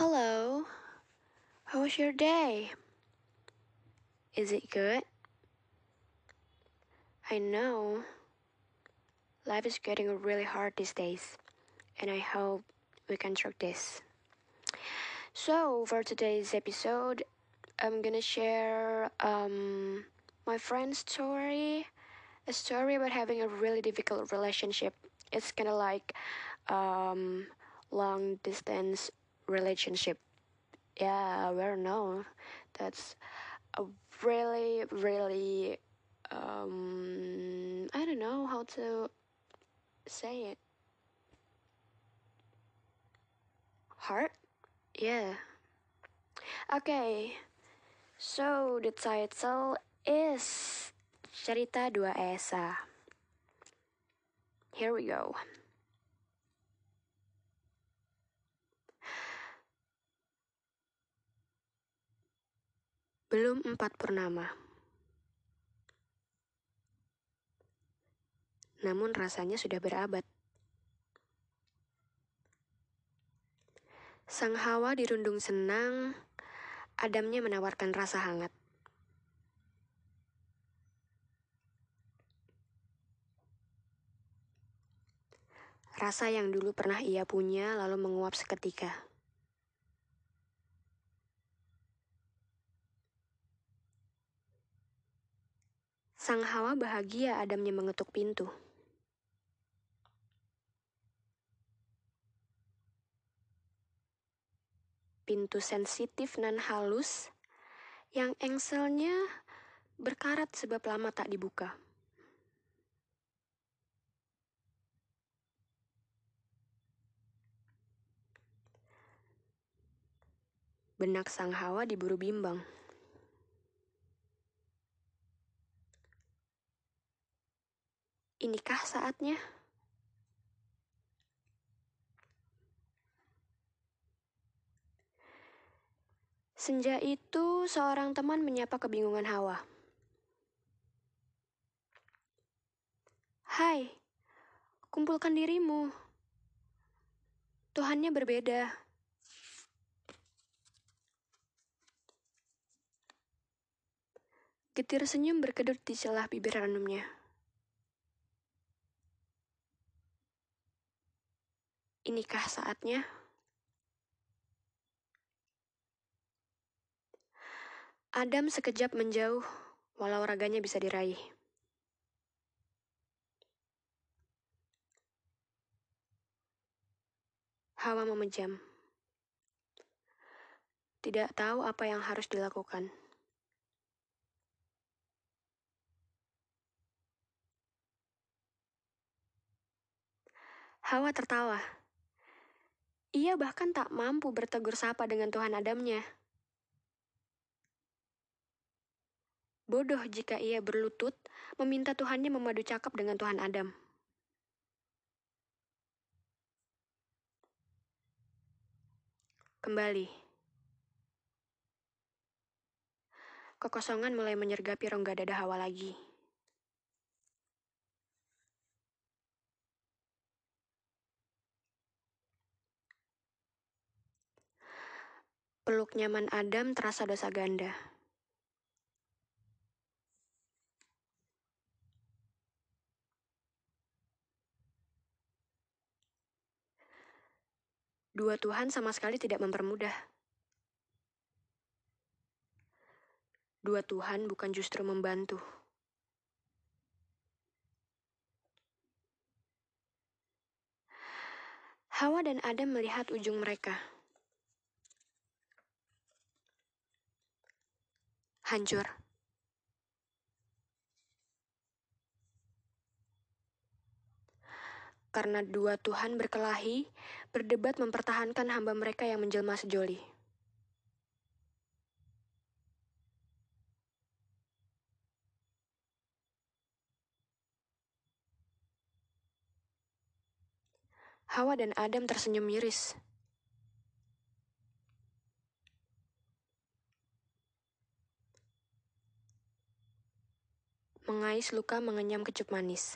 Hello, how was your day? Is it good? I know life is getting really hard these days, and I hope we can through this. So, for today's episode, I'm gonna share um, my friend's story, a story about having a really difficult relationship. It's kind of like um, long distance relationship. Yeah, well, no, that's a really, really, um, I don't know how to say it. Hard? Yeah. Okay, so the title is Cerita Dua Esa. Here we go. Belum empat purnama. Namun rasanya sudah berabad. Sang Hawa dirundung senang, Adamnya menawarkan rasa hangat. Rasa yang dulu pernah ia punya lalu menguap seketika. Sang Hawa bahagia Adamnya mengetuk pintu. Pintu sensitif nan halus yang engselnya berkarat sebab lama tak dibuka. Benak sang Hawa diburu bimbang. Inikah saatnya? Senja itu, seorang teman menyapa kebingungan Hawa. Hai, kumpulkan dirimu. Tuhannya berbeda. Getir senyum berkedut di celah bibir ranumnya. Inikah saatnya? Adam sekejap menjauh, walau raganya bisa diraih. Hawa memejam. Tidak tahu apa yang harus dilakukan. Hawa tertawa. Ia bahkan tak mampu bertegur sapa dengan Tuhan Adamnya. Bodoh jika ia berlutut meminta Tuhannya memadu cakap dengan Tuhan Adam. Kembali. Kekosongan mulai menyergapi rongga dada Hawa lagi. Peluk nyaman Adam terasa dosa ganda. Dua Tuhan sama sekali tidak mempermudah. Dua Tuhan bukan justru membantu. Hawa dan Adam melihat ujung mereka. Hancur. Karena dua Tuhan berkelahi, berdebat mempertahankan hamba mereka yang menjelma sejoli. Hawa dan Adam tersenyum miris. Mengais luka mengenyam kecup manis.